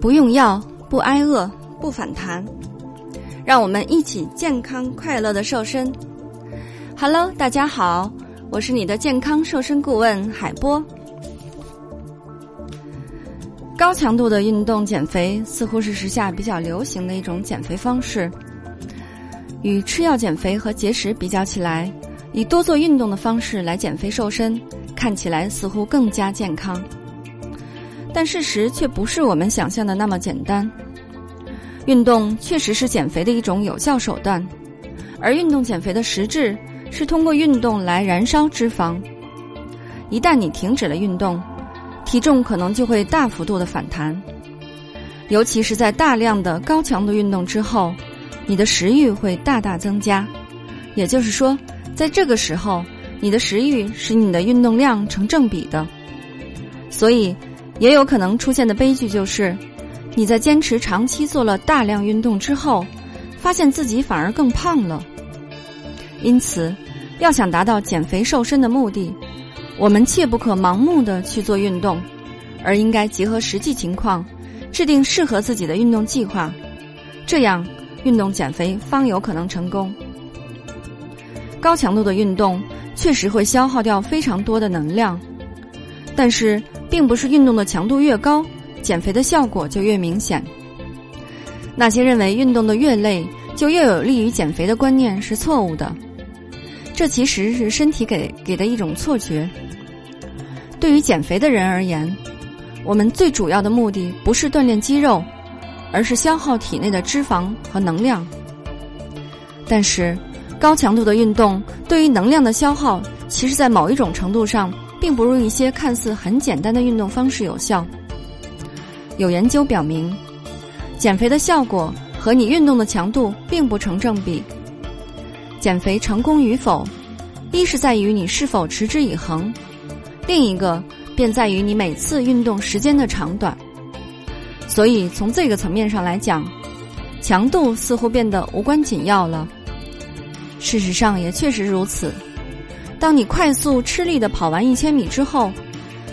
不用药，不挨饿，不反弹，让我们一起健康快乐的瘦身。Hello，大家好，我是你的健康瘦身顾问海波。高强度的运动减肥似乎是时下比较流行的一种减肥方式，与吃药减肥和节食比较起来，以多做运动的方式来减肥瘦身，看起来似乎更加健康。但事实却不是我们想象的那么简单。运动确实是减肥的一种有效手段，而运动减肥的实质是通过运动来燃烧脂肪。一旦你停止了运动，体重可能就会大幅度的反弹，尤其是在大量的高强度运动之后，你的食欲会大大增加。也就是说，在这个时候，你的食欲是你的运动量成正比的，所以。也有可能出现的悲剧就是，你在坚持长期做了大量运动之后，发现自己反而更胖了。因此，要想达到减肥瘦身的目的，我们切不可盲目的去做运动，而应该结合实际情况，制定适合自己的运动计划，这样运动减肥方有可能成功。高强度的运动确实会消耗掉非常多的能量，但是。并不是运动的强度越高，减肥的效果就越明显。那些认为运动的越累就越有利于减肥的观念是错误的，这其实是身体给给的一种错觉。对于减肥的人而言，我们最主要的目的不是锻炼肌肉，而是消耗体内的脂肪和能量。但是，高强度的运动对于能量的消耗，其实在某一种程度上。并不如一些看似很简单的运动方式有效。有研究表明，减肥的效果和你运动的强度并不成正比。减肥成功与否，一是在于你是否持之以恒，另一个便在于你每次运动时间的长短。所以从这个层面上来讲，强度似乎变得无关紧要了。事实上也确实如此。当你快速吃力的跑完一千米之后，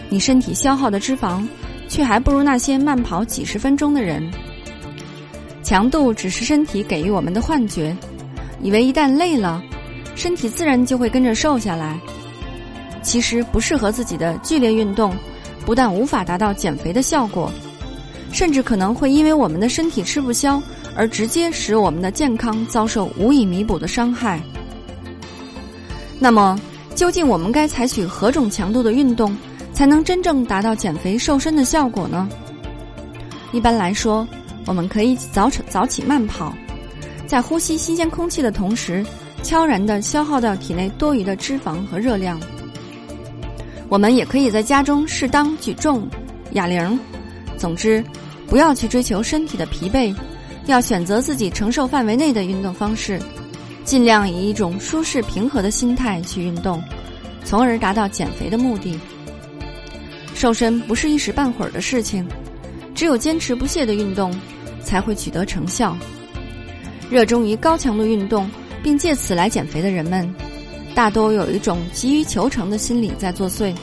你身体消耗的脂肪却还不如那些慢跑几十分钟的人。强度只是身体给予我们的幻觉，以为一旦累了，身体自然就会跟着瘦下来。其实不适合自己的剧烈运动，不但无法达到减肥的效果，甚至可能会因为我们的身体吃不消，而直接使我们的健康遭受无以弥补的伤害。那么。究竟我们该采取何种强度的运动，才能真正达到减肥瘦身的效果呢？一般来说，我们可以早起早起慢跑，在呼吸新鲜空气的同时，悄然地消耗掉体内多余的脂肪和热量。我们也可以在家中适当举重、哑铃。总之，不要去追求身体的疲惫，要选择自己承受范围内的运动方式。尽量以一种舒适平和的心态去运动，从而达到减肥的目的。瘦身不是一时半会儿的事情，只有坚持不懈的运动，才会取得成效。热衷于高强度运动并借此来减肥的人们，大多有一种急于求成的心理在作祟。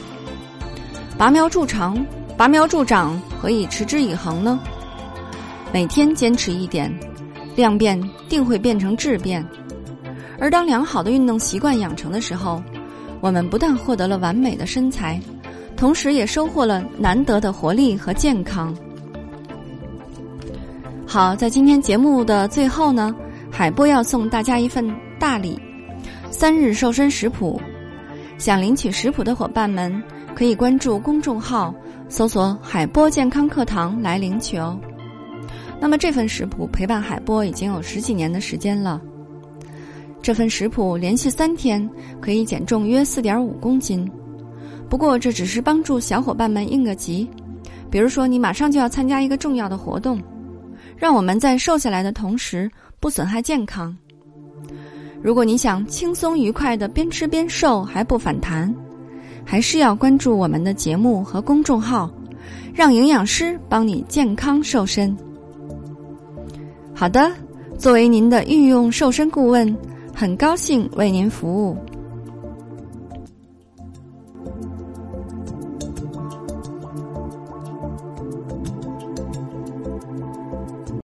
拔苗助长，拔苗助长，何以持之以恒呢？每天坚持一点，量变定会变成质变。而当良好的运动习惯养成的时候，我们不但获得了完美的身材，同时也收获了难得的活力和健康。好，在今天节目的最后呢，海波要送大家一份大礼——三日瘦身食谱。想领取食谱的伙伴们，可以关注公众号，搜索“海波健康课堂”来领取哦。那么这份食谱陪伴海波已经有十几年的时间了。这份食谱连续三天可以减重约四点五公斤，不过这只是帮助小伙伴们应个急，比如说你马上就要参加一个重要的活动，让我们在瘦下来的同时不损害健康。如果你想轻松愉快的边吃边瘦还不反弹，还是要关注我们的节目和公众号，让营养师帮你健康瘦身。好的，作为您的御用瘦身顾问。很高兴为您服务。